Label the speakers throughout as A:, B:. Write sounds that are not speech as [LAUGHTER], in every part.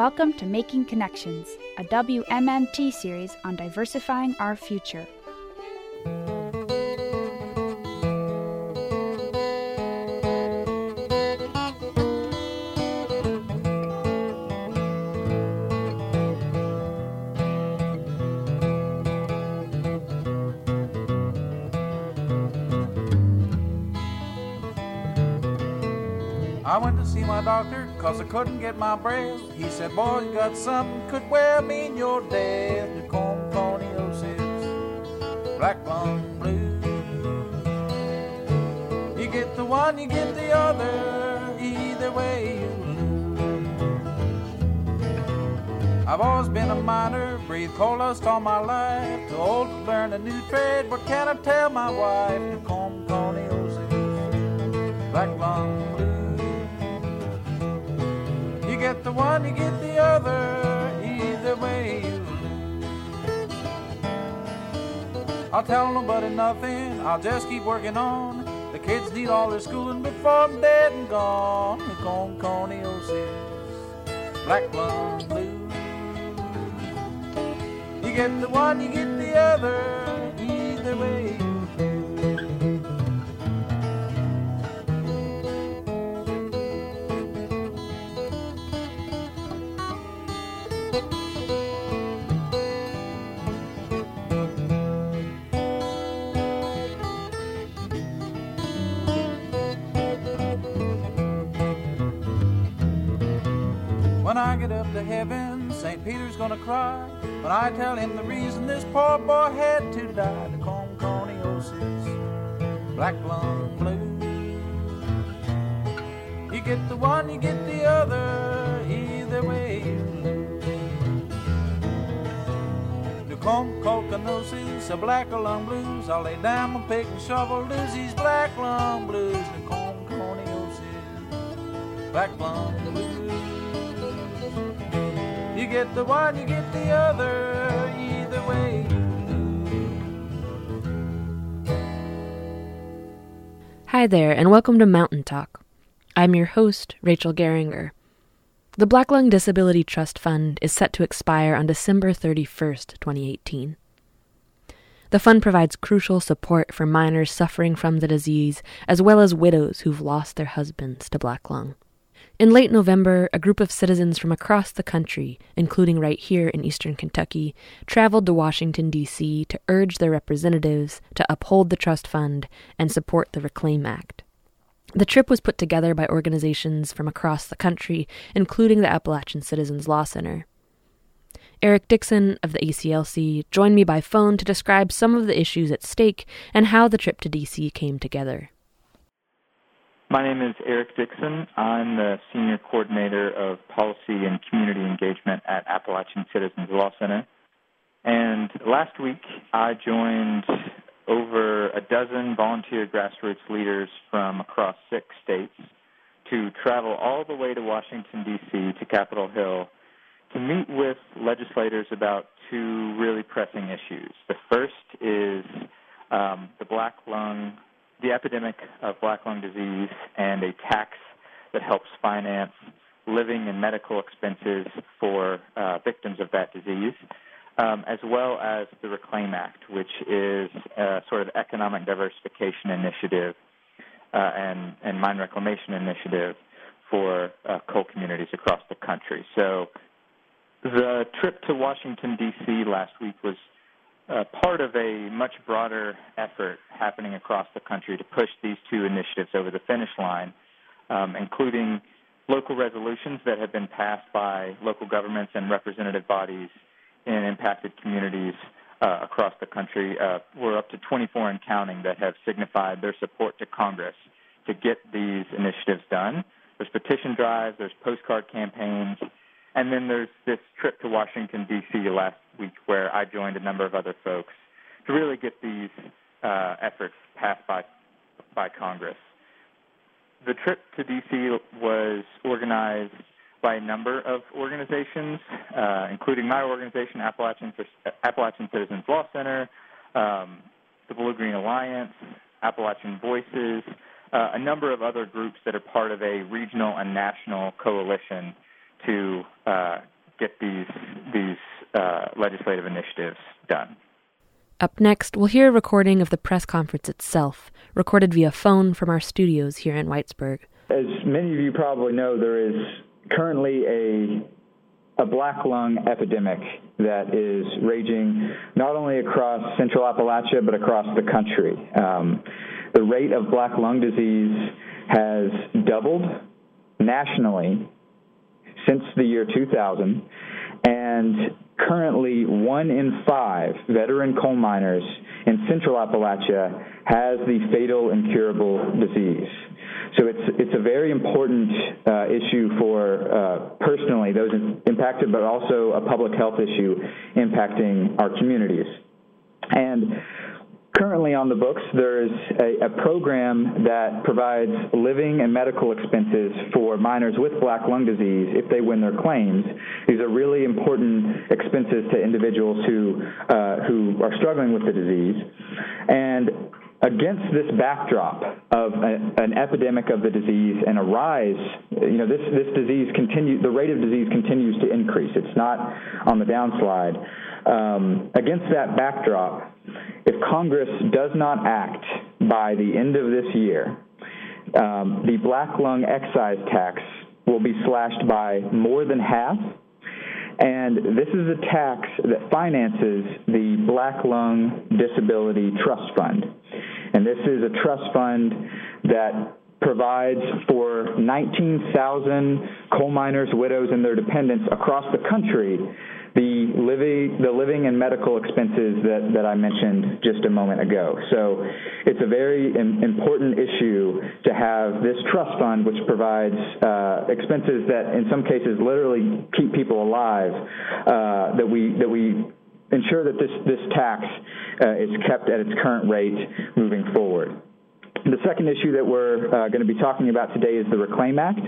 A: Welcome to Making Connections, a WMMT series on diversifying our future.
B: Cause I couldn't get my breath. He said, boy, you got something could well mean you're dead. Pneumoconiosis, black lung blues. You get the one, you get the other, either way you lose. I've always been a miner, breathed coal dust all my life. Too old to learn a new trade, what can I tell my wife? Pneumoconiosis, black lung the one, you get the other, either way you lose. I'll tell nobody nothing, I'll just keep working on. The kids need all their schooling before I'm dead and gone. Pneumoconiosis, black lung blues. You get the one, you get the other, to heaven, St. Peter's gonna cry. When I tell him the reason this poor boy had to die, the pneumoconiosis, black lung blues. You get the one, you get the other, either way you lose. The pneumoconiosis, a black lung blues. I'll lay down my pick and shovel, lose these black lung blues. The pneumoconiosis, black lung blues. Get the one, you get the other, either way.
C: Hi there, and welcome to Mountain Talk. I'm your host, Rachel Garringer. The Black Lung Disability Trust Fund is set to expire on December 31st, 2018. The fund provides crucial support for miners suffering from the disease, as well as widows who've lost their husbands to black lung. In late November, a group of citizens from across the country, including right here in eastern Kentucky, traveled to Washington, D.C. to urge their representatives to uphold the trust fund and support the Reclaim Act. The trip was put together by organizations from across the country, including the Appalachian Citizens Law Center. Eric Dixon of the ACLC joined me by phone to describe some of the issues at stake and how the trip to D.C. came together.
D: My name is Eric Dixon. I'm the Senior Coordinator of Policy and Community Engagement at Appalachian Citizens Law Center. And last week, I joined over a dozen volunteer grassroots leaders from across six states to travel all the way to Washington, D.C., to Capitol Hill, to meet with legislators about two really pressing issues. The first is um, the black lung the epidemic of black lung disease and a tax that helps finance living and medical expenses for uh, victims of that disease, um, as well as the Reclaim Act, which is a sort of economic diversification initiative uh, and, and mine reclamation initiative for uh, coal communities across the country. So the trip to Washington, D.C. last week was uh, part of a much broader effort happening across the country to push these two initiatives over the finish line, um, including local resolutions that have been passed by local governments and representative bodies in impacted communities uh, across the country. Uh, we're up to 24 and counting that have signified their support to Congress to get these initiatives done. There's petition drives, there's postcard campaigns, and then there's this trip to Washington, D.C. last week where I joined a number of other folks to really get these uh, efforts passed by, by Congress. The trip to D.C. was organized by a number of organizations, uh, including my organization, Appalachian, Appalachian Citizens Law Center, um, the Blue Green Alliance, Appalachian Voices, uh, a number of other groups that are part of a regional and national coalition
E: to uh, get these these uh, legislative initiatives done.
C: Up next, we'll hear a recording of the press conference itself, recorded via phone from our studios here in Whitesburg.
E: As many of you probably know, there is currently a a black lung epidemic that is raging not only across central Appalachia but across the country. Um, the rate of black lung disease has doubled nationally since the year 2000, and currently one in five veteran coal miners in central Appalachia has the fatal incurable disease. So it's it's a very important uh, issue for uh, personally those impacted, but also a public health issue impacting our communities. And currently on the books, there is a, a, program that provides living and medical expenses for miners with black lung disease if they win their claims. These are really important expenses to individuals who uh, who are struggling with the disease. And against this backdrop of a, an epidemic of the disease and a rise, you know, this, this disease continue, the rate of disease continues to increase. It's not on the downslide. Um, against that backdrop, if Congress does not act by the end of this year, um, the black lung excise tax will be slashed by more than half. And this is a tax that finances the Black Lung Disability Trust Fund. And this is a trust fund that provides for 19,000 coal miners, widows, and their dependents across the country the living, the living and medical expenses that, that I mentioned just a moment ago. So it's a very Im- important issue to have this trust fund, which provides uh, expenses that, in some cases, literally keep people alive. Uh, that we that we ensure that this, this tax uh, is kept at its current rate moving forward. The second issue that we're uh, going to be talking about today is the Reclaim Act,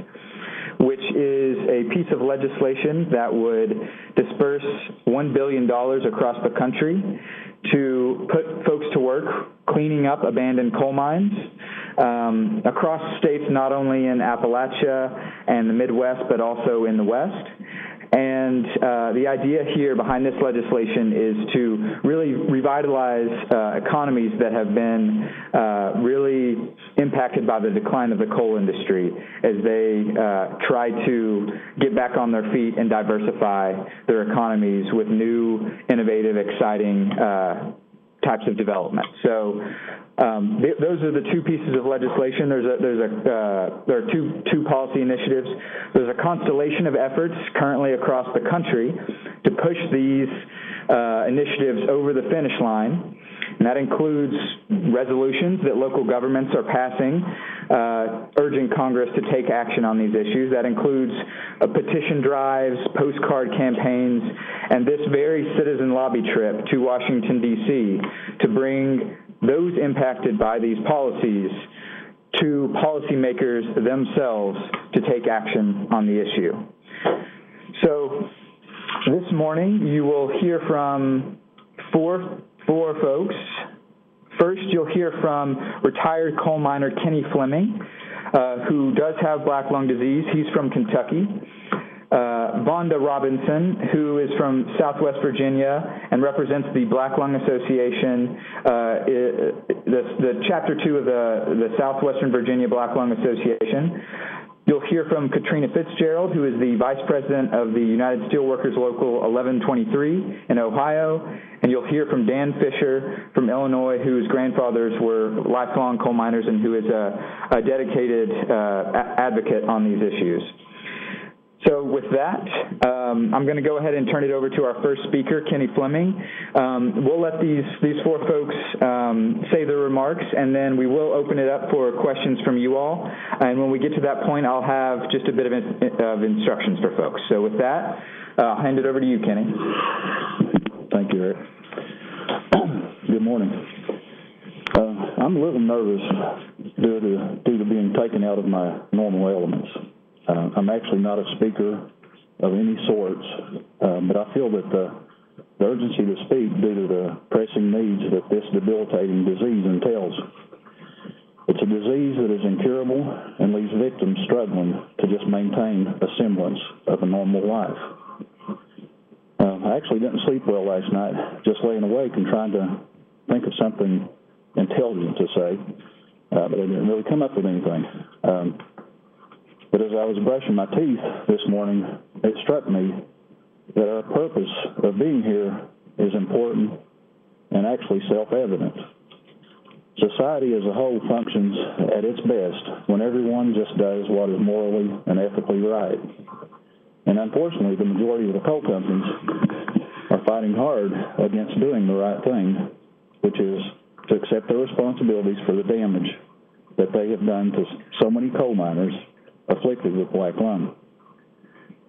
E: which is a piece of legislation that would disperse $1 billion across the country to put folks to work cleaning up abandoned coal mines um, across states, not only in Appalachia and the Midwest, but also in the West. And uh, the idea here behind this legislation is to really revitalize uh, economies that have been uh, really impacted by the decline of the coal industry as they uh, try to get back on their feet and diversify their economies with new, innovative, exciting uh, types of development. So um, th- those are the two pieces of legislation. There's a, there's a, uh, there are two, two policy initiatives. There's a constellation of efforts currently across the country to push these uh, initiatives over the finish line. And that includes resolutions that local governments are passing, uh, urging Congress to take action on these issues. That includes uh, petition drives, postcard campaigns, and this very citizen lobby trip to Washington, D.C. to bring those impacted by these policies to policymakers themselves to take action on the issue. So this morning you will hear from four, four folks. First, you'll hear from retired coal miner Kenny Fleming, uh, who does have black lung disease. He's from Kentucky Vonda Robinson, who is from Southwest Virginia and represents the Black Lung Association, uh, the, the chapter two of the, the Southwestern Virginia Black Lung Association. You'll hear from Katrina Fitzgerald, who is the Vice President of the United Steelworkers Local 1123 in Ohio. And you'll hear from Dan Fisher from Illinois, whose grandfathers were lifelong coal miners and who is a, a dedicated uh, advocate on these issues. So with that, um, I'm going to go ahead and turn it over to our first speaker, Kenny Fleming. Um, we'll let these these four folks um, say their remarks, and then we will open it up for questions from you all. And when we get to that point, I'll have just a bit of, in, of instructions for folks. So with that, uh, I'll hand it over to you, Kenny.
F: Thank you, Eric. [CLEARS THROAT] Good morning. Uh, I'm a little nervous due to, due to being taken out of my normal elements. Uh, I'm actually not a speaker of any sorts, uh, but I feel that the, the urgency to speak due to the pressing needs that this debilitating disease entails. It's a disease that is incurable and leaves victims struggling to just maintain a semblance of a normal life. Uh, I actually didn't sleep well last night, just laying awake and trying to think of something intelligent to say, uh, but I didn't really come up with anything. Um, but as I was brushing my teeth this morning, it struck me that our purpose of being here is important and actually self-evident. Society as a whole functions at its best when everyone just does what is morally and ethically right. And unfortunately, the majority of the coal companies are fighting hard against doing the right thing, which is to accept their responsibilities for the damage that they have done to so many coal miners afflicted with black lung.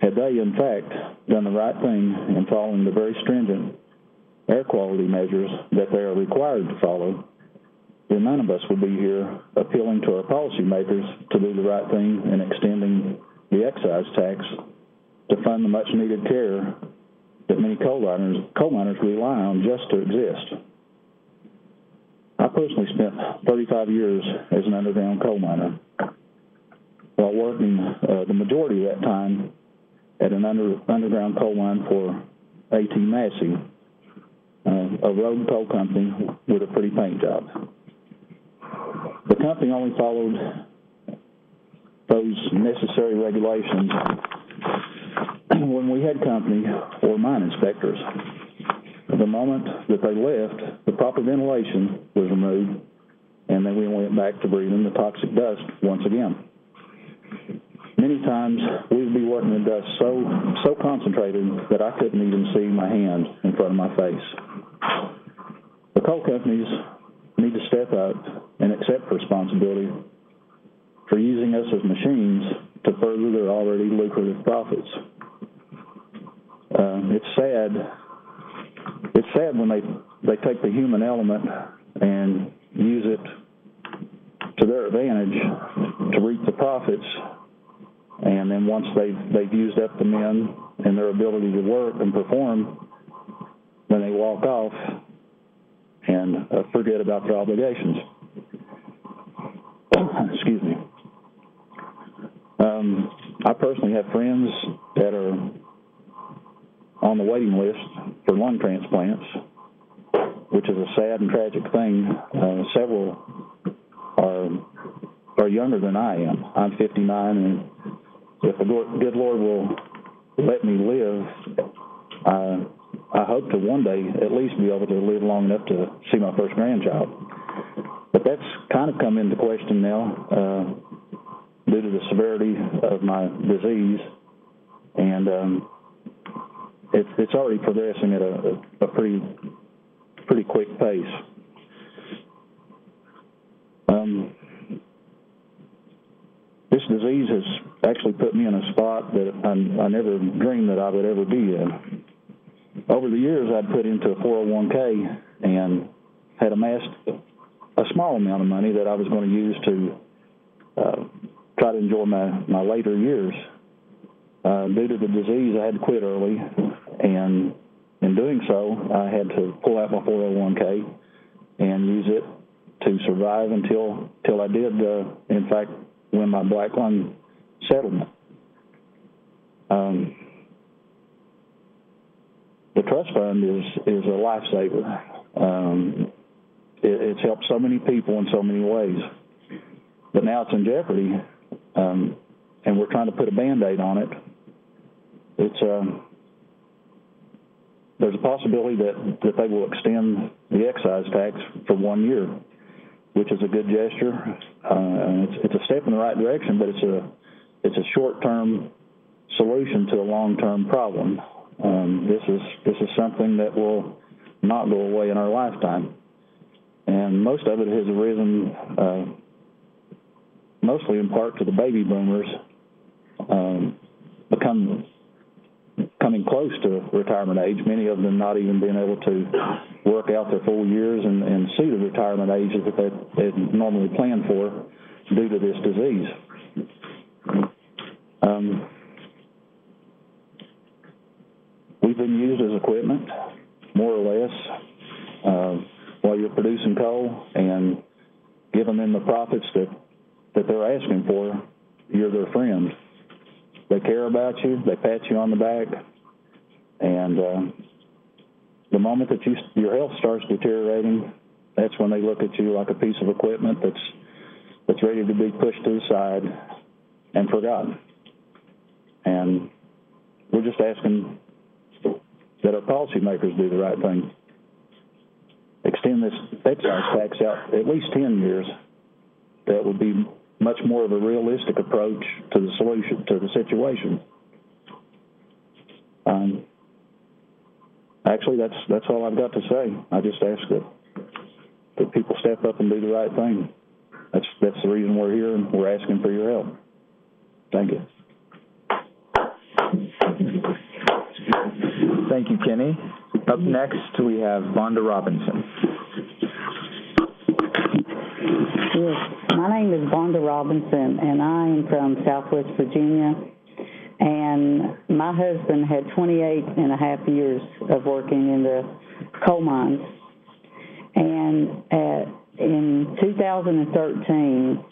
F: Had they, in fact, done the right thing in following the very stringent air quality measures that they are required to follow, then none of us would be here appealing to our policymakers to do the right thing in extending the excise tax to fund the much needed care that many coal miners, coal miners rely on just to exist. I personally spent 35 years as an underground coal miner while working uh, the majority of that time at an under, underground coal mine for A.T. Massey, uh, a road coal company with a pretty paint job. The company only followed those necessary regulations [CLEARS THROAT] when we had company or mine inspectors. The moment that they left, the proper ventilation was removed, and then we went back to breathing the toxic dust once again. Many times we would be working in dust so so concentrated that I couldn't even see my hand in front of my face. The coal companies need to step up and accept responsibility for using us as machines to further their already lucrative profits. Uh, it's sad. It's sad when they they take the human element and use it to their advantage to reap the profits, and then once they've they've used up the men and their ability to work and perform, then they walk off and uh, forget about their obligations. [CLEARS THROAT] Excuse me. Um, I personally have friends that are on the waiting list for lung transplants, which is a sad and tragic thing. Uh, several are younger than I am. I'm 59, and if the good Lord will let me live, I I hope to one day at least be able to live long enough to see my first grandchild. But that's kind of come into question now uh, due to the severity of my disease, and um, it's it's already progressing at a, a pretty pretty quick pace. Um, this disease has actually put me in a spot that I, I never dreamed that I would ever be in. Over the years, I'd put into a 401k and had amassed a small amount of money that I was going to use to uh, try to enjoy my, my later years. Uh, due to the disease, I had to quit early, and in doing so, I had to pull out my 401k and use it to survive until until I did, uh, in fact, win my black lung settlement. Um, the trust fund is is a lifesaver. Um, it, it's helped so many people in so many ways, but now it's in jeopardy, um, and we're trying to put a band-aid on it. It's um, there's a possibility that, that they will extend the excise tax for one year, which is a good gesture. Uh, it's, it's a step in the right direction, but it's a it's a short-term solution to a long-term problem. Um, this is this is something that will not go away in our lifetime, and most of it has arisen uh, mostly in part to the baby boomers um, become coming close to retirement age, many of them not even being able to work out their full years and, and see the retirement age that they, they normally plan for due to this disease. Um, we've been used as equipment, more or less, uh, while you're producing coal, and giving them the profits that, that they're asking for, you're their friend. They care about you, they pat you on the back, and uh, the moment that you, your health starts deteriorating, that's when they look at you like a piece of equipment that's that's ready to be pushed to the side and forgotten. And we're just asking that our policymakers do the right thing. Extend this excise tax out at least 10 years. That would be much more of a realistic approach to the solution, to the situation. Um, actually, that's that's all I've got to say. I just ask that that people step up and do the right thing. That's that's the reason we're here, and we're asking for your help. Thank you.
E: Thank you, Kenny. Up next, we have Vonda Robinson.
G: Yes, my name is Vonda Robinson, and I am from Southwest Virginia. And my husband had 28 and a half years of working in the coal mines. And at, in 2013,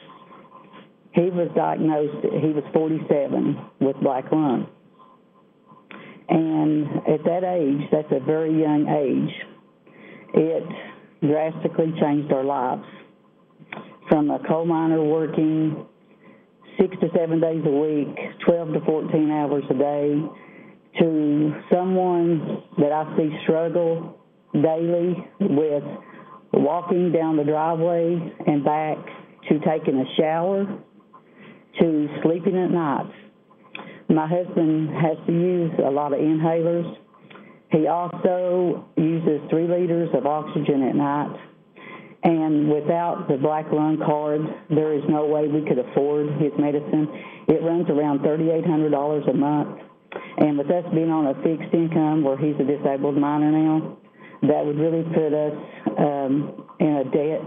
G: he was diagnosed, he was 47 with black lung. And at that age, that's a very young age, it drastically changed our lives. From a coal miner working six to seven days a week, 12 to 14 hours a day, to someone that I see struggle daily with walking down the driveway and back to taking a shower to sleeping at night. My husband has to use a lot of inhalers. He also uses three liters of oxygen at night. And without the black lung card, there is no way we could afford his medicine. It runs around $3,800 a month. And with us being on a fixed income where he's a disabled minor now, that would really put us um, in a debt.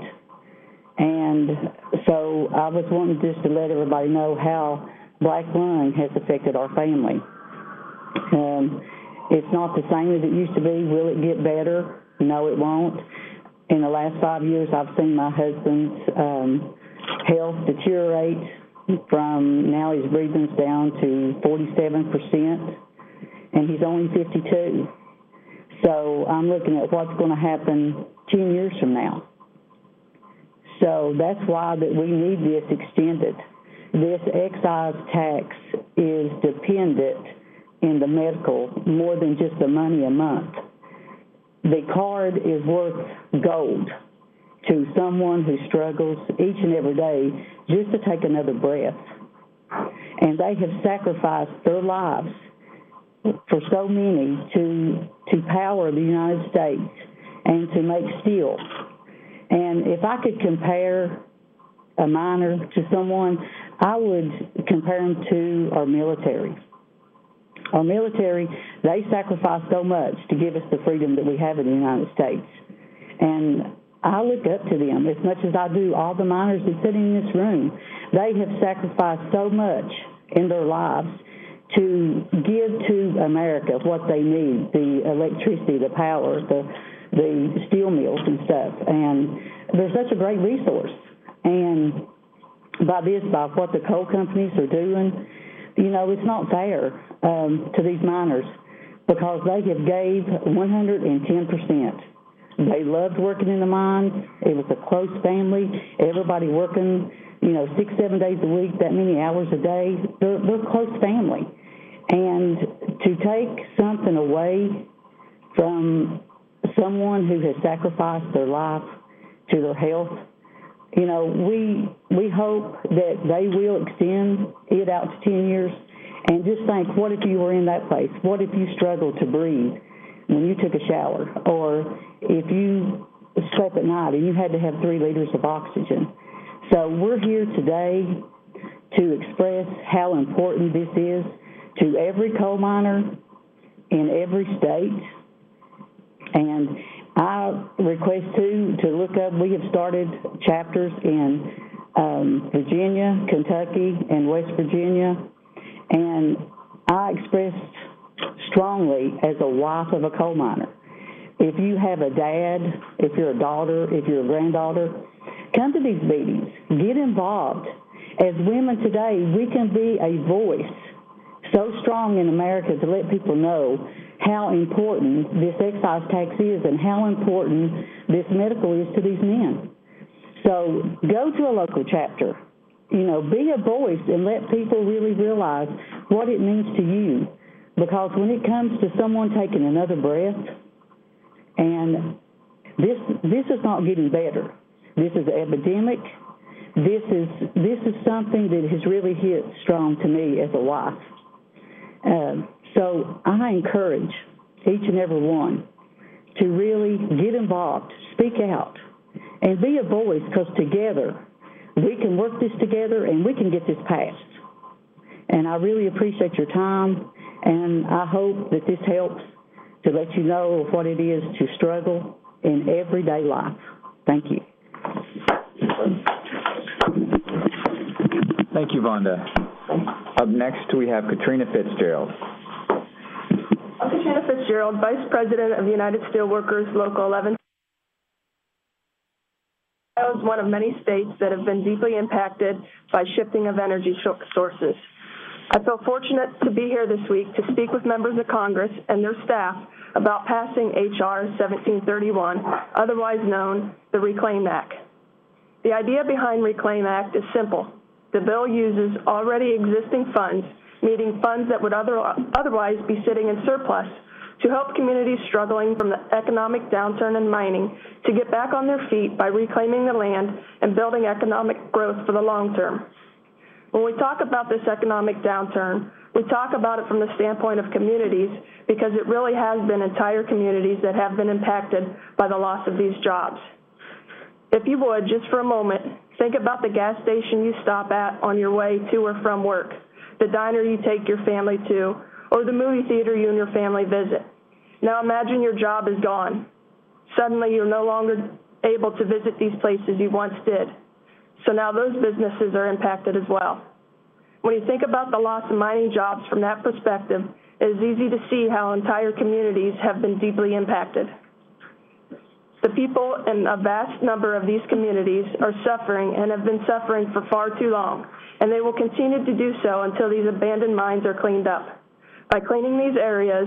G: And so I was wanting just to let everybody know how black lung has affected our family. Um, it's not the same as it used to be. Will it get better? No, it won't. In the last five years, I've seen my husband's um, health deteriorate from now his breathing's down to 47%, and he's only 52. So I'm looking at what's going to happen 10 years from now. So that's why that we need this extended. This excise tax is dependent in the medical more than just the money a month. The card is worth gold to someone who struggles each and every day just to take another breath. And they have sacrificed their lives for so many to to power the United States and to make steel. And if I could compare a miner to someone, I would compare them to our military. Our military, they sacrifice so much to give us the freedom that we have in the United States. And I look up to them as much as I do all the miners that sit in this room. They have sacrificed so much in their lives to give to America what they need the electricity, the power, the, the steel mills and stuff. And they're such a great resource. And by this, by what the coal companies are doing, you know, it's not fair um, to these miners because they have gave 110%. They loved working in the mines. It was a close family. Everybody working, you know, six, seven days a week, that many hours a day. They're, they're close family. And to take something away from someone who has sacrificed their life to their health, you know, we we hope that they will extend it out to 10 years. And just think, what if you were in that place? What if you struggled to breathe when you took a shower? Or if you slept at night and you had to have three liters of oxygen? So we're here today to express how important this is to every coal miner in every state. And I request too to look up. We have started chapters in um, Virginia, Kentucky, and West Virginia, and I expressed strongly as a wife of a coal miner. If you have a dad, if you're a daughter, if you're a granddaughter, Come to these meetings, get involved. As women today, we can be a voice so strong in America to let people know how important this excise tax is and how important this medical is to these men. So go to a local chapter. You know, be a voice and let people really realize what it means to you. Because when it comes to someone taking another breath, and this this is not getting better. This is an epidemic. This is this is something that has really hit strong to me as a wife. Uh, so I encourage each and every one to really get involved, speak out, and be a voice because together we can work this together and we can get this passed. And I really appreciate your time, and I hope that this helps to let you know what it is to struggle in everyday life. Thank you.
E: Thank you, Vonda. Up next, we have Katrina Fitzgerald.
H: Katrina Fitzgerald, Vice President of United Steelworkers Local 11. Ohio is one of many states that have been deeply impacted by shifting of energy sources. I feel fortunate to be here this week to speak with members of Congress and their staff about passing H.R. 1731, otherwise known the Reclaim Act. The idea behind Reclaim Act is simple. The bill uses already existing funds, meaning funds that would other, otherwise be sitting in surplus, to help communities struggling from the economic downturn in mining to get back on their feet by reclaiming the land and building economic growth for the long term. When we talk about this economic downturn, we talk about it from the standpoint of communities because it really has been entire communities that have been impacted by the loss of these jobs. If you would, just for a moment, think about the gas station you stop at on your way to or from work, the diner you take your family to, or the movie theater you and your family visit. Now imagine your job is gone. Suddenly you're no longer able to visit these places you once did. So now those businesses are impacted as well. When you think about the loss of mining jobs from that perspective, it is easy to see how entire communities have been deeply impacted. The people in a vast number of these communities are suffering and have been suffering for far too long, and they will continue to do so until these abandoned mines are cleaned up. By cleaning these areas,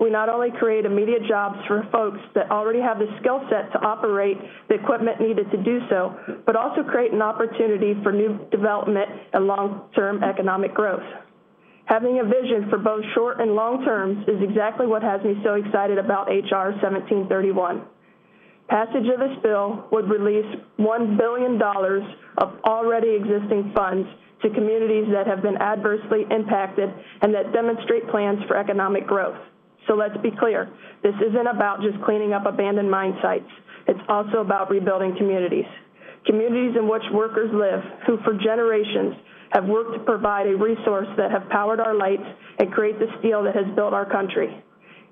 H: we not only create immediate jobs for folks that already have the skill set to operate the equipment needed to do so, but also create an opportunity for new development and long-term economic growth. Having a vision for both short and long terms is exactly what has me so excited about H.R. 1731. Passage of this bill would release $1 billion of already existing funds to communities that have been adversely impacted and that demonstrate plans for economic growth. So let's be clear. This isn't about just cleaning up abandoned mine sites. It's also about rebuilding communities. Communities in which workers live who for generations have worked to provide a resource that have powered our lights and create the steel that has built our country.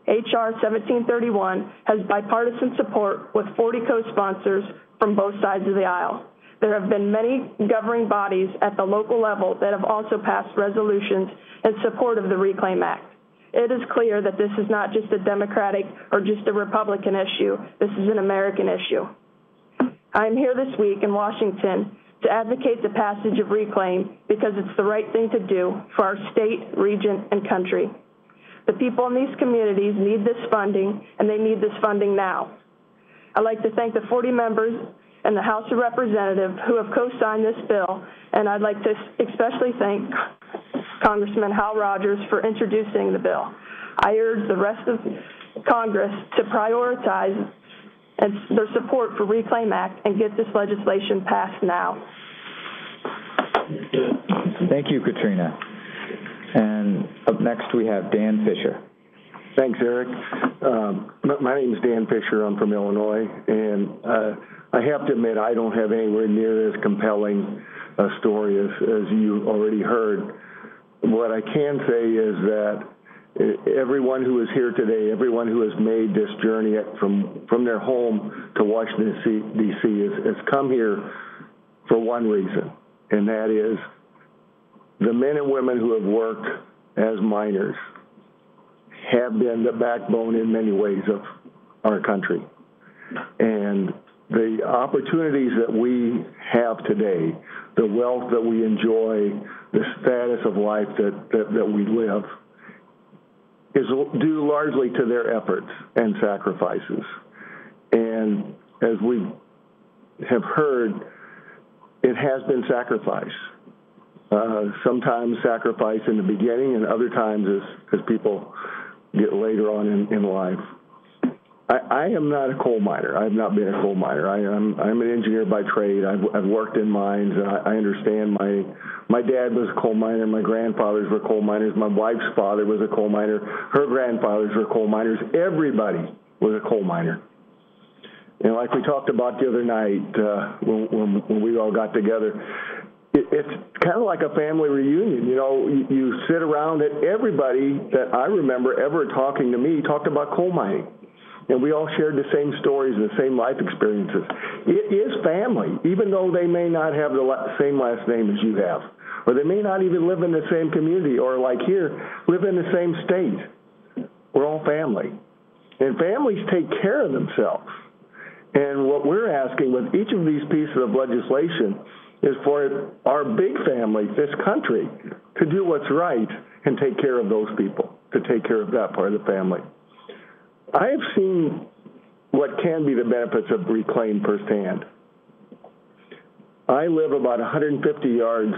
H: H.R. 1731 has bipartisan support with 40 co-sponsors from both sides of the aisle. There have been many governing bodies at the local level that have also passed resolutions in support of the Reclaim Act it is clear that this is not just a Democratic or just a Republican issue. This is an American issue. I am here this week in Washington to advocate the passage of reclaim because it's the right thing to do for our state, region, and country. The people in these communities need this funding, and they need this funding now. I'd like to thank the 40 members and the House of Representatives who have co-signed this bill, and I'd like to especially thank Congressman Hal Rogers for introducing the bill. I urge the rest of Congress to prioritize their support for Reclaim Act and get this legislation passed now.
E: Thank you, Katrina. And up next we have Dan Fisher.
I: Thanks, Eric. Um, my name is Dan Fisher. I'm from Illinois, and uh, I have to admit I don't have anywhere near as compelling a story as, as you already heard. What I can say is that everyone who is here today, everyone who has made this journey from, from their home to Washington, D.C., has, has come here for one reason, and that is the men and women who have worked as miners have been the backbone in many ways of our country. And the opportunities that we have today, the wealth that we enjoy, the status of life that, that, that we live, is due largely to their efforts and sacrifices. And as we have heard, it has been sacrifice. Uh, sometimes sacrifice in the beginning, and other times as, as people get later on in, in life. I, I am not a coal miner. I have not been a coal miner. I am I'm an engineer by trade. I've, I've worked in mines, and I, I understand. My my dad was a coal miner. My grandfathers were coal miners. My wife's father was a coal miner. Her grandfathers were coal miners. Everybody was a coal miner. And like we talked about the other night uh, when, when when we all got together, it's kind of like a family reunion. You know, you, you sit around and everybody that I remember ever talking to me talked about coal mining and we all shared the same stories and the same life experiences. It is family, even though they may not have the same last name as you have, or they may not even live in the same community, or like here, live in the same state. We're all family. And families take care of themselves. And what we're asking with each of these pieces of legislation is for our big family, this country, to do what's right and take care of those people, to take care of that part of the family. I have seen what can be the benefits of reclaim firsthand. I live about 150 yards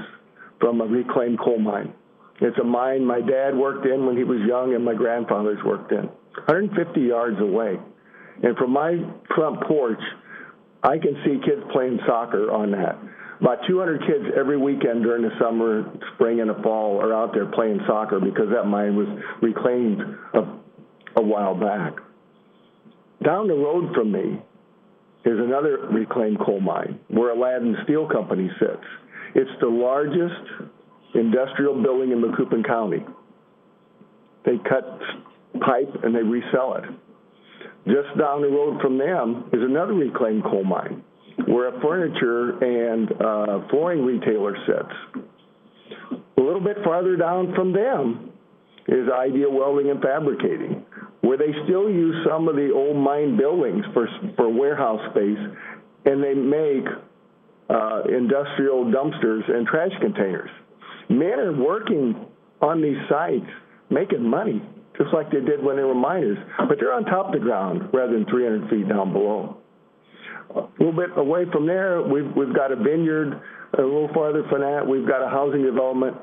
I: from a reclaimed coal mine. It's a mine my dad worked in when he was young and my grandfathers worked in, 150 yards away. And from my front porch, I can see kids playing soccer on that. About 200 kids every weekend during the summer, spring, and the fall are out there playing soccer because that mine was reclaimed a, a while back. Down the road from me is another reclaimed coal mine where Aladdin Steel Company sits. It's the largest industrial building in Macoupin County. They cut pipe and they resell it. Just down the road from them is another reclaimed coal mine where a furniture and uh, flooring retailer sits. A little bit farther down from them is Idea Welding and Fabricating, where they still use some of the old mine buildings for, for warehouse space, and they make uh, industrial dumpsters and trash containers. Men are working on these sites, making money, just like they did when they were miners, but they're on top of the ground rather than 300 feet down below. A little bit away from there, we've, we've got a vineyard. A little farther from that, we've got a housing development.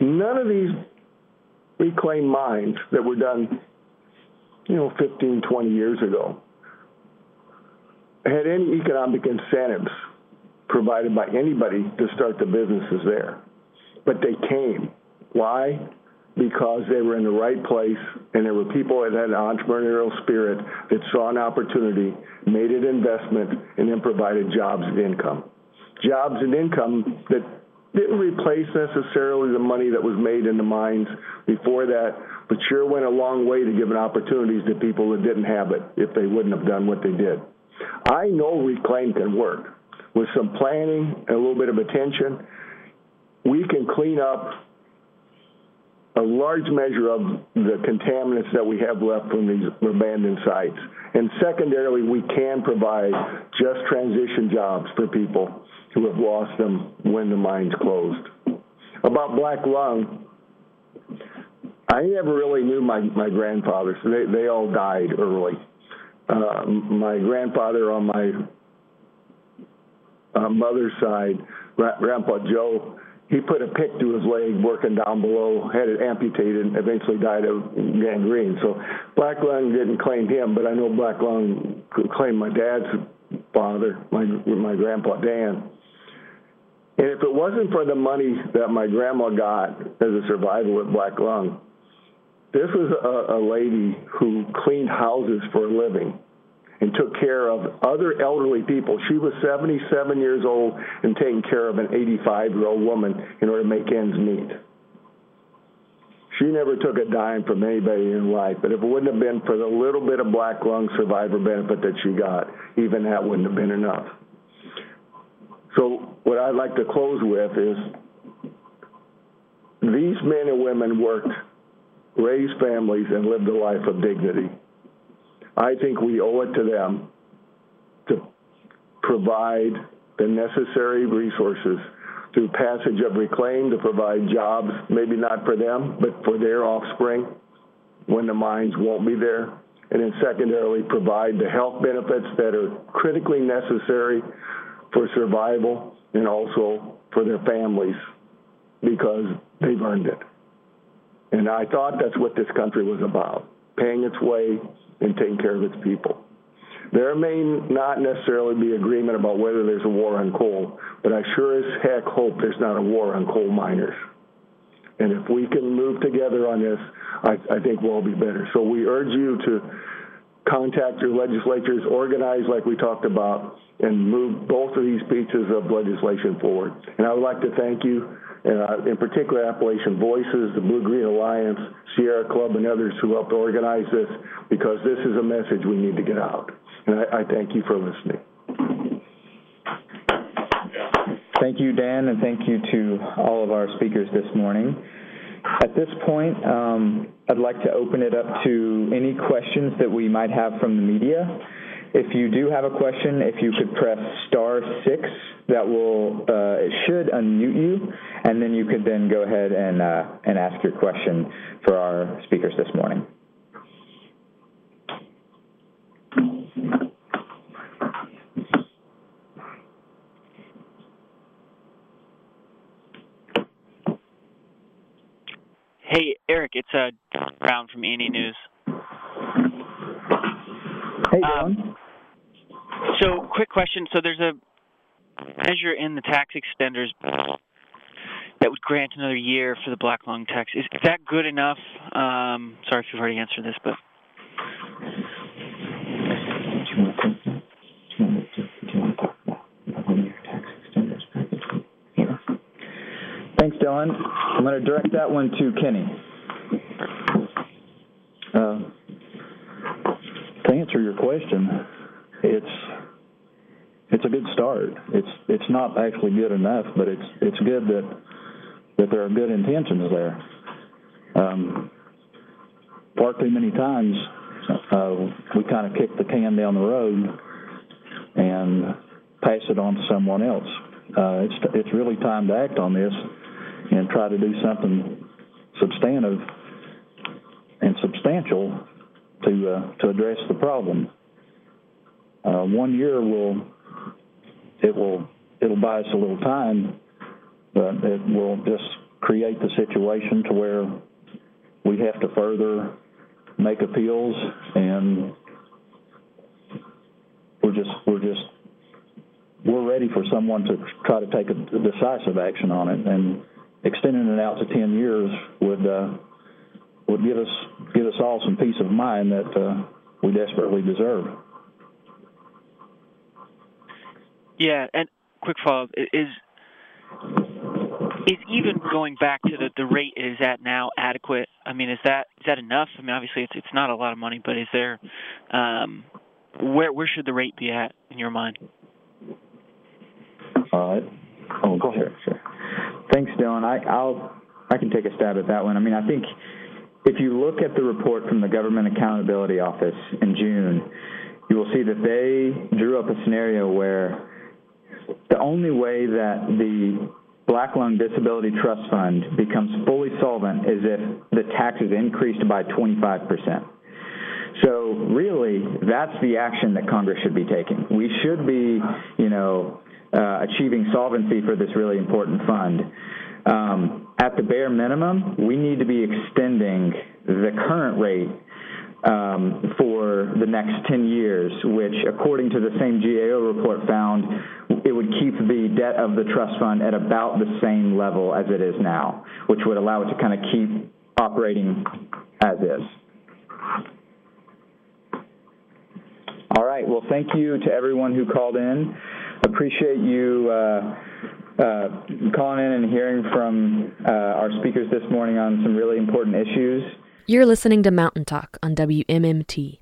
I: None of these reclaimed mines that were done you know, 15, 20 years ago, had any economic incentives provided by anybody to start the businesses there. But they came. Why? Because they were in the right place and there were people that had an entrepreneurial spirit that saw an opportunity, made an investment, and then provided jobs and income. Jobs and income that didn't replace necessarily the money that was made in the mines before that, but sure went a long way to giving opportunities to people that didn't have it if they wouldn't have done what they did. I know Reclaim can work. With some planning and a little bit of attention, we can clean up a large measure of the contaminants that we have left from these abandoned sites. And secondarily, we can provide just transition jobs for people who have lost them when the mines closed. About black lung, I never really knew my, my grandfathers. They, they all died early. Uh, my grandfather on my uh, mother's side, Grandpa Joe, he put a pick to his leg working down below, had it amputated, and eventually died of gangrene. So black lung didn't claim him, but I know black lung claimed my dad's father, my my grandpa Dan. And if it wasn't for the money that my grandma got as a survivor with black lung, this was a, a lady who cleaned houses for a living and took care of other elderly people. She was 77 years old and taking care of an 85 year old woman in order to make ends meet. She never took a dime from anybody in life, but if it wouldn't have been for the little bit of black lung survivor benefit that she got, even that wouldn't have been enough. So, what I'd like to close with is these men and women worked, raised families, and lived a life of dignity. I think we owe it to them to provide the necessary resources through passage of reclaim to provide jobs, maybe not for them, but for their offspring when the mines won't be there. And then secondarily, provide the health benefits that are critically necessary for survival and also for their families because they've earned it. And I thought that's what this country was about, paying its way and taking care of its people. There may not necessarily be agreement about whether there's a war on coal, but I sure as heck hope there's not a war on coal miners. And if we can move together on this, I, I think we'll all be better. So we urge you to contact your legislatures, organize like we talked about, and move both of these pieces of legislation forward. And I would like to thank you, uh, in particular Appalachian Voices, the Blue Green Alliance, Sierra Club, and others who helped organize this, because this is a message we need to get out. And I, I thank you for listening.
E: Thank you, Dan, and thank you to all of our speakers this morning. At this point, um, I'd like to open it up to any questions that we might have from the media. If you do have a question, if you could press star six, that will uh, it should unmute you, and then you could then go ahead and uh, and ask your question for our speakers this morning.
J: Hey, Eric, it's uh, Brown from E&E News.
E: Hey, John. Um,
J: so, quick question. So, there's a measure in the tax extenders that would grant another year for the black lung tax. Is that good enough? Um, sorry if you've already answered this, but.
E: Dylan. I'm going to direct that one to Kenny.
F: Uh, to answer your question, it's it's a good start. It's it's not actually good enough, but it's it's good that that there are good intentions there. Um, far too many times uh, we kind of kick the can down the road and pass it on to someone else. Uh, it's it's really time to act on this and try to do something substantive and substantial to uh, to address the problem. Uh, one year will it will it'll buy us a little time, but it will just create the situation to where we have to further make appeals and we're just we're just we're ready for someone to try to take a decisive action on it and extending it out to 10 years would uh, would give us give us all some peace of mind that uh, we desperately deserve.
J: Yeah, and quick follow up is is even going back to the, the rate it is at now adequate? I mean, is that is that enough? I mean, obviously it's it's not a lot of money, but is there um, where where should the rate be at in your mind?
F: Uh, oh, go ahead. Sure.
E: Thanks, Dylan. I, I'll I can take a stab at that one. I mean, I think if you look at the report from the Government Accountability Office in June, you will see that they drew up a scenario where the only way that the Black Lung Disability Trust Fund becomes fully solvent is if the tax is increased by 25%. So really, that's the action that Congress should be taking. We should be, you know, uh, achieving solvency for this really important fund. Um, at the bare minimum, we need to be extending the current rate um, for the next 10 years, which, according to the same GAO report, found it would keep the debt of the trust fund at about the same level as it is now, which would allow it to kind of keep operating as is. All right. Well, thank you to everyone who called in appreciate you uh, uh, calling in and hearing from uh, our speakers this morning on some really important issues.
C: You're listening to Mountain Talk on WMMT.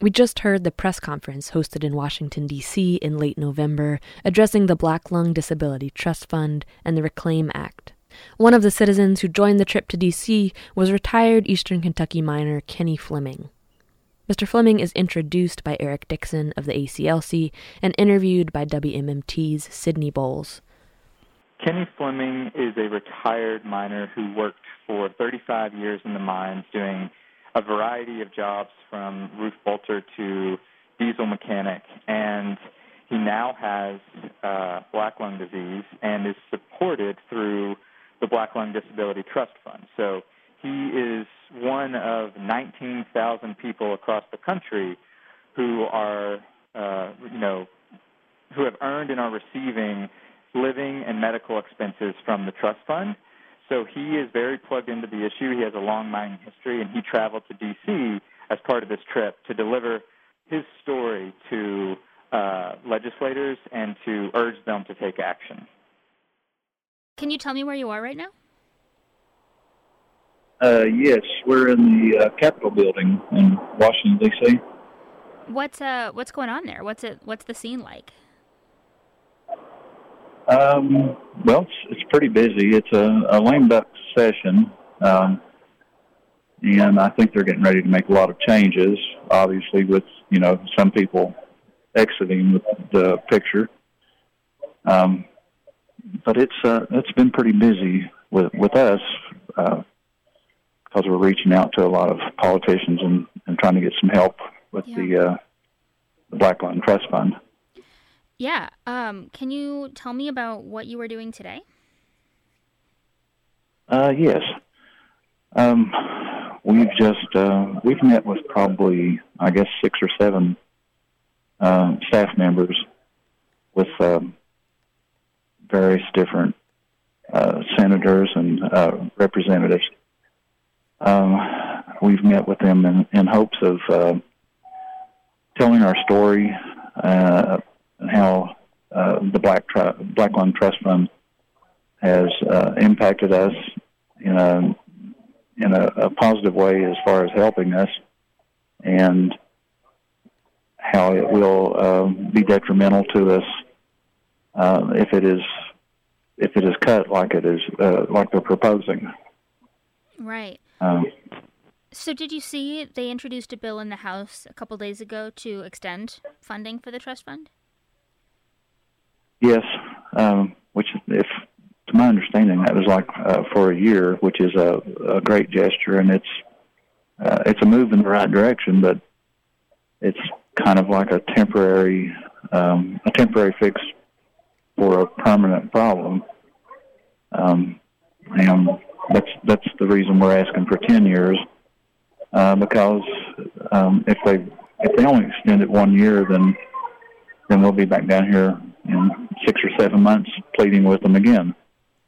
C: We just heard the press conference hosted in Washington, D.C. in late November addressing the Black Lung Disability Trust Fund and the Reclaim Act. One of the citizens who joined the trip to D.C. was retired Eastern Kentucky miner Kenny Fleming. Mr. Fleming is introduced by Eric Dixon of the ACLC and interviewed by WMMT's Sydney Bowles.
E: Kenny Fleming is a retired miner who worked for 35 years in the mines doing a variety of jobs from roof bolter to diesel mechanic. And he now has uh, black lung disease and is supported through the Black Lung Disability Trust Fund. So he is one of 19,000 people across the country who are, uh, you know, who have earned and are receiving living and medical expenses from the trust fund. So he is very plugged into the issue. He has a long mining history, and he traveled to D.C. as part of this trip to deliver his story to uh, legislators and to urge them to take action.
K: Can you tell me where you are right now?
F: Uh, yes, we're in the uh, Capitol building in Washington D.C.
K: What's uh what's going on there? What's it what's the scene like?
F: Um, well, it's, it's pretty busy. It's a, a lame duck session, um, and I think they're getting ready to make a lot of changes. Obviously, with you know some people exiting the, the picture, um, but it's uh, it's been pretty busy with with us. Uh, because we're reaching out to a lot of politicians and, and trying to get some help with yeah. the, uh, the Black Lung Trust Fund.
K: Yeah. Um, can you tell me about what you were doing today?
F: Uh, yes. Um, we've just uh, we've met with probably I guess six or seven uh, staff members with um, various different uh, senators and uh, representatives um, we've met with them in, in hopes of uh, telling our story uh, and how uh, the Black Tri- Black Lung Trust Fund has uh, impacted us in a in a, a, positive way as far as helping us, and how it will um, be detrimental to us uh, if it is if it is cut like it is uh, like they're proposing.
K: Right. Um, so, did you see they introduced a bill in the House a couple days ago to extend funding for the trust fund?
F: Yes, um, which, if to my understanding, that was like uh, for a year, which is a, a great gesture, and it's uh, it's a move in the right direction, but it's kind of like a temporary um, a temporary fix for a permanent problem. Um, and that's that's the reason we're asking for ten years, uh, because um, if they if they only extend it one year, then then we'll be back down here in six or seven months pleading with them again.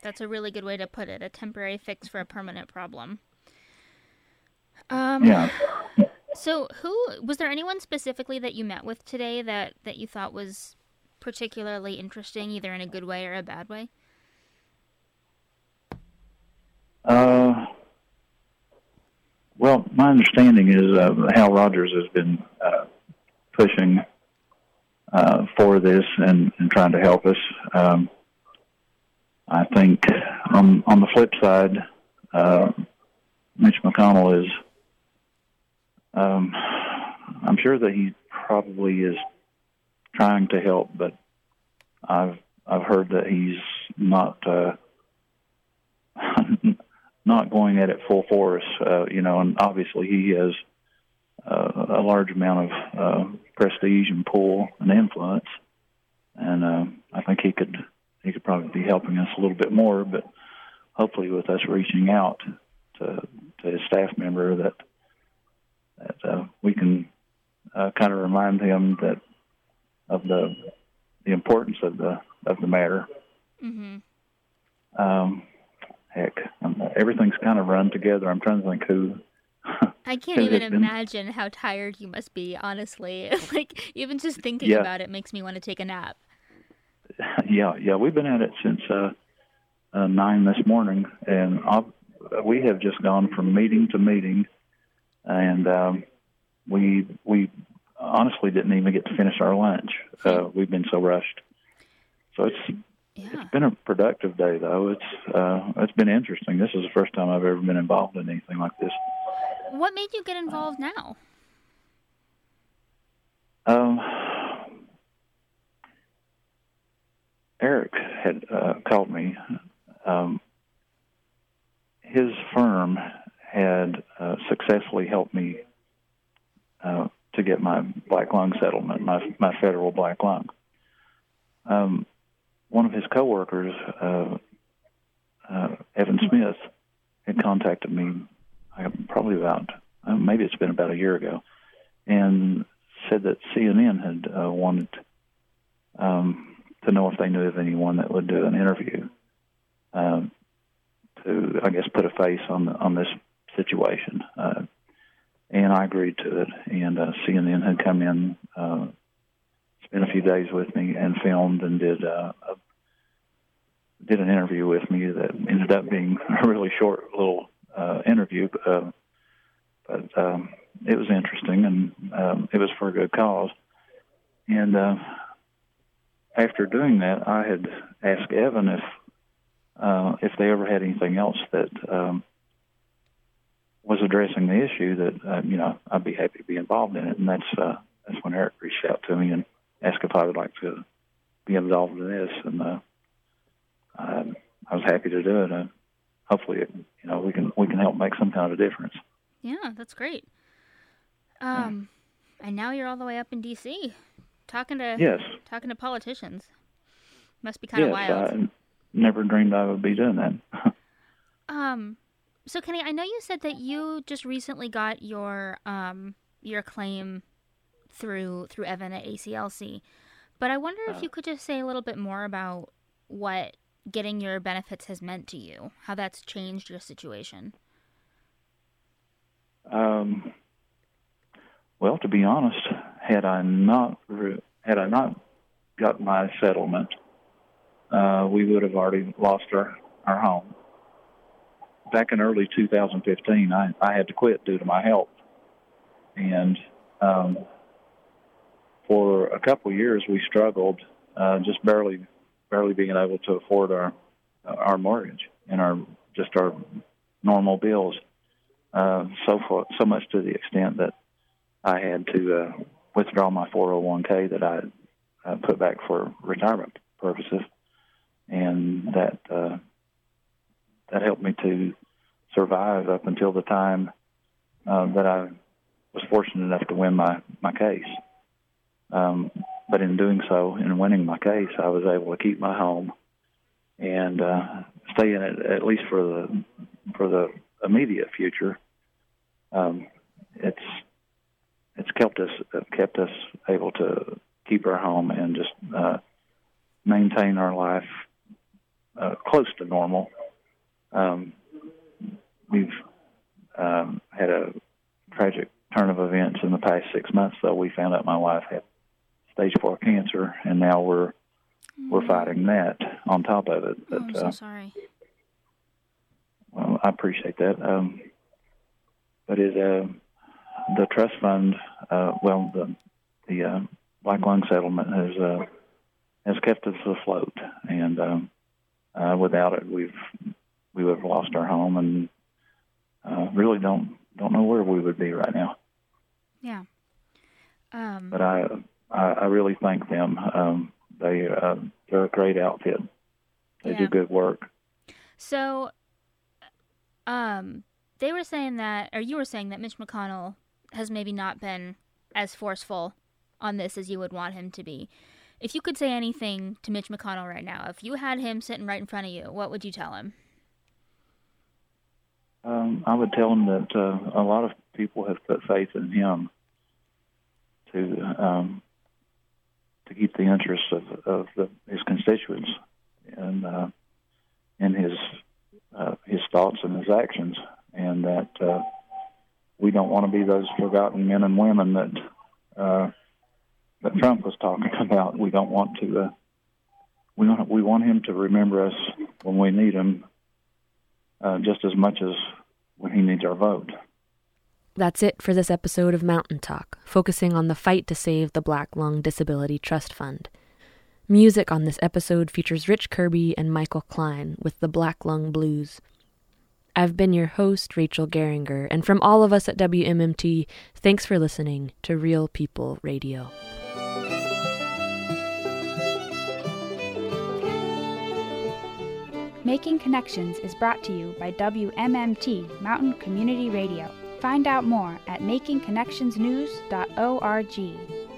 K: That's a really good way to put it—a temporary fix for a permanent problem. Um,
F: yeah.
K: So, who was there anyone specifically that you met with today that that you thought was particularly interesting, either in a good way or a bad way?
F: Uh, well, my understanding is uh, Hal Rogers has been uh, pushing uh, for this and, and trying to help us. Um, I think on on the flip side, uh, Mitch McConnell is. Um, I'm sure that he probably is trying to help, but I've I've heard that he's not uh, not going at it full force, uh, you know, and obviously he has uh, a large amount of uh, prestige and pull and influence, and uh, I think he could he could probably be helping us a little bit more, but hopefully with us reaching out to to his staff member that that uh, we can uh, kind of remind him that of the the importance of the of the matter.
K: Mm-hmm.
F: Um, heck, um, everything's kind of run together. I'm trying to think who. [LAUGHS]
K: I can't even imagine how tired you must be. Honestly, [LAUGHS] like even just thinking
F: yeah.
K: about it makes me want to take a nap. [LAUGHS]
F: Yeah, yeah, we've been at it since uh, uh, nine this morning, and I'll, we have just gone from meeting to meeting, and um, we we honestly didn't even get to finish our lunch. Uh, we've been so rushed. So it's
K: yeah.
F: It's been a productive day, though. It's uh, it's been interesting. This is the first time I've ever been involved in anything like this.
K: What made you get involved now?
F: Um, Eric had uh, called me. Um, his firm had uh, successfully helped me uh, to get my black lung settlement, my my federal black lung. Um, one of his coworkers, uh, uh, Evan Smith, had contacted me uh, probably about uh, maybe it's been about a year ago, and said that CNN had uh, wanted um, to know if they knew of anyone that would do an interview um, to, I guess, put a face on the, on this situation. Uh, and I agreed to it. And uh, CNN had come in, uh, spent a few days with me, and filmed and did uh, a, did an interview with me that ended up being [LAUGHS] a really short little uh, interview. Uh, but um, it was interesting, and um, it was for a good cause. And uh, after doing that, I had asked Evan if uh, if they ever had anything else that um, was addressing the issue that uh, you know I'd be happy to be involved in it, and that's uh, that's when Eric reached out to me and asked if I would like to be involved in this, and uh, I, I was happy to do it. And hopefully, it, you know, we can we can help make some kind of difference.
K: Yeah, that's great. Um, yeah. and now you're all the way up in D.C. talking to
F: yes,
K: talking to politicians. Must be kind of wild.
F: I never dreamed I would be doing that. [LAUGHS]
K: um, so Kenny, I know you said that you just recently got your um your claim through through Evan at ACLC, but I wonder if you could just say a little bit more about what getting your benefits has meant to you, how that's changed your situation.
F: Um, well, to be honest, had I not had I not got my settlement, uh, we would have already lost our our home. Back in early 2015, I, I had to quit due to my health, and um, for a couple years we struggled, uh, just barely barely being able to afford our our mortgage and our just our normal bills. Uh, so for so much to the extent that I had to uh, withdraw my 401k that I uh, put back for retirement purposes, and that uh, that helped me to survive up until the time uh, that I was fortunate enough to win my my case. Um, but in doing so, in winning my case, I was able to keep my home and uh, stay in it at least for the for the immediate future. Um, it's it's kept us kept us able to keep our home and just uh, maintain our life uh, close to normal. Um, we've um, had a tragic turn of events in the past six months, though. We found out my wife had stage four cancer, and now we're mm. we're fighting that on top of it.
K: But, oh, I'm so uh, sorry.
F: Well, I appreciate that. Um, but it, uh, the trust fund, uh, well, the the uh, black lung settlement has uh, has kept us afloat, and um, uh, without it, we've we would have lost our home, and uh, really don't don't know where we would be right now.
K: Yeah. Um,
F: but I, I I really thank them. Um, they uh, they're a great outfit. They
K: yeah.
F: do good work.
K: So, um, they were saying that, or you were saying that Mitch McConnell has maybe not been as forceful on this as you would want him to be. If you could say anything to Mitch McConnell right now, if you had him sitting right in front of you, what would you tell him?
F: Um, I would tell him that uh, a lot of people have put faith in him to um, to keep the interests of, of the, his constituents and uh, in his uh, his thoughts and his actions and that uh, we don't want to be those forgotten men and women that uh, that Trump was talking [LAUGHS] about. We don't want to. Uh, we want we want him to remember us when we need him, uh, just as much as when he needs our vote.
C: That's it for this episode of Mountain Talk, focusing on the fight to save the Black Lung Disability Trust Fund. Music on this episode features Rich Kirby and Michael Kline with the Black Lung Blues. I've been your host, Rachel Garringer, and from all of us at WMMT, thanks for listening to Real People Radio.
A: Making Connections is brought to you by WMMT Mountain Community Radio. Find out more at makingconnectionsnews.org.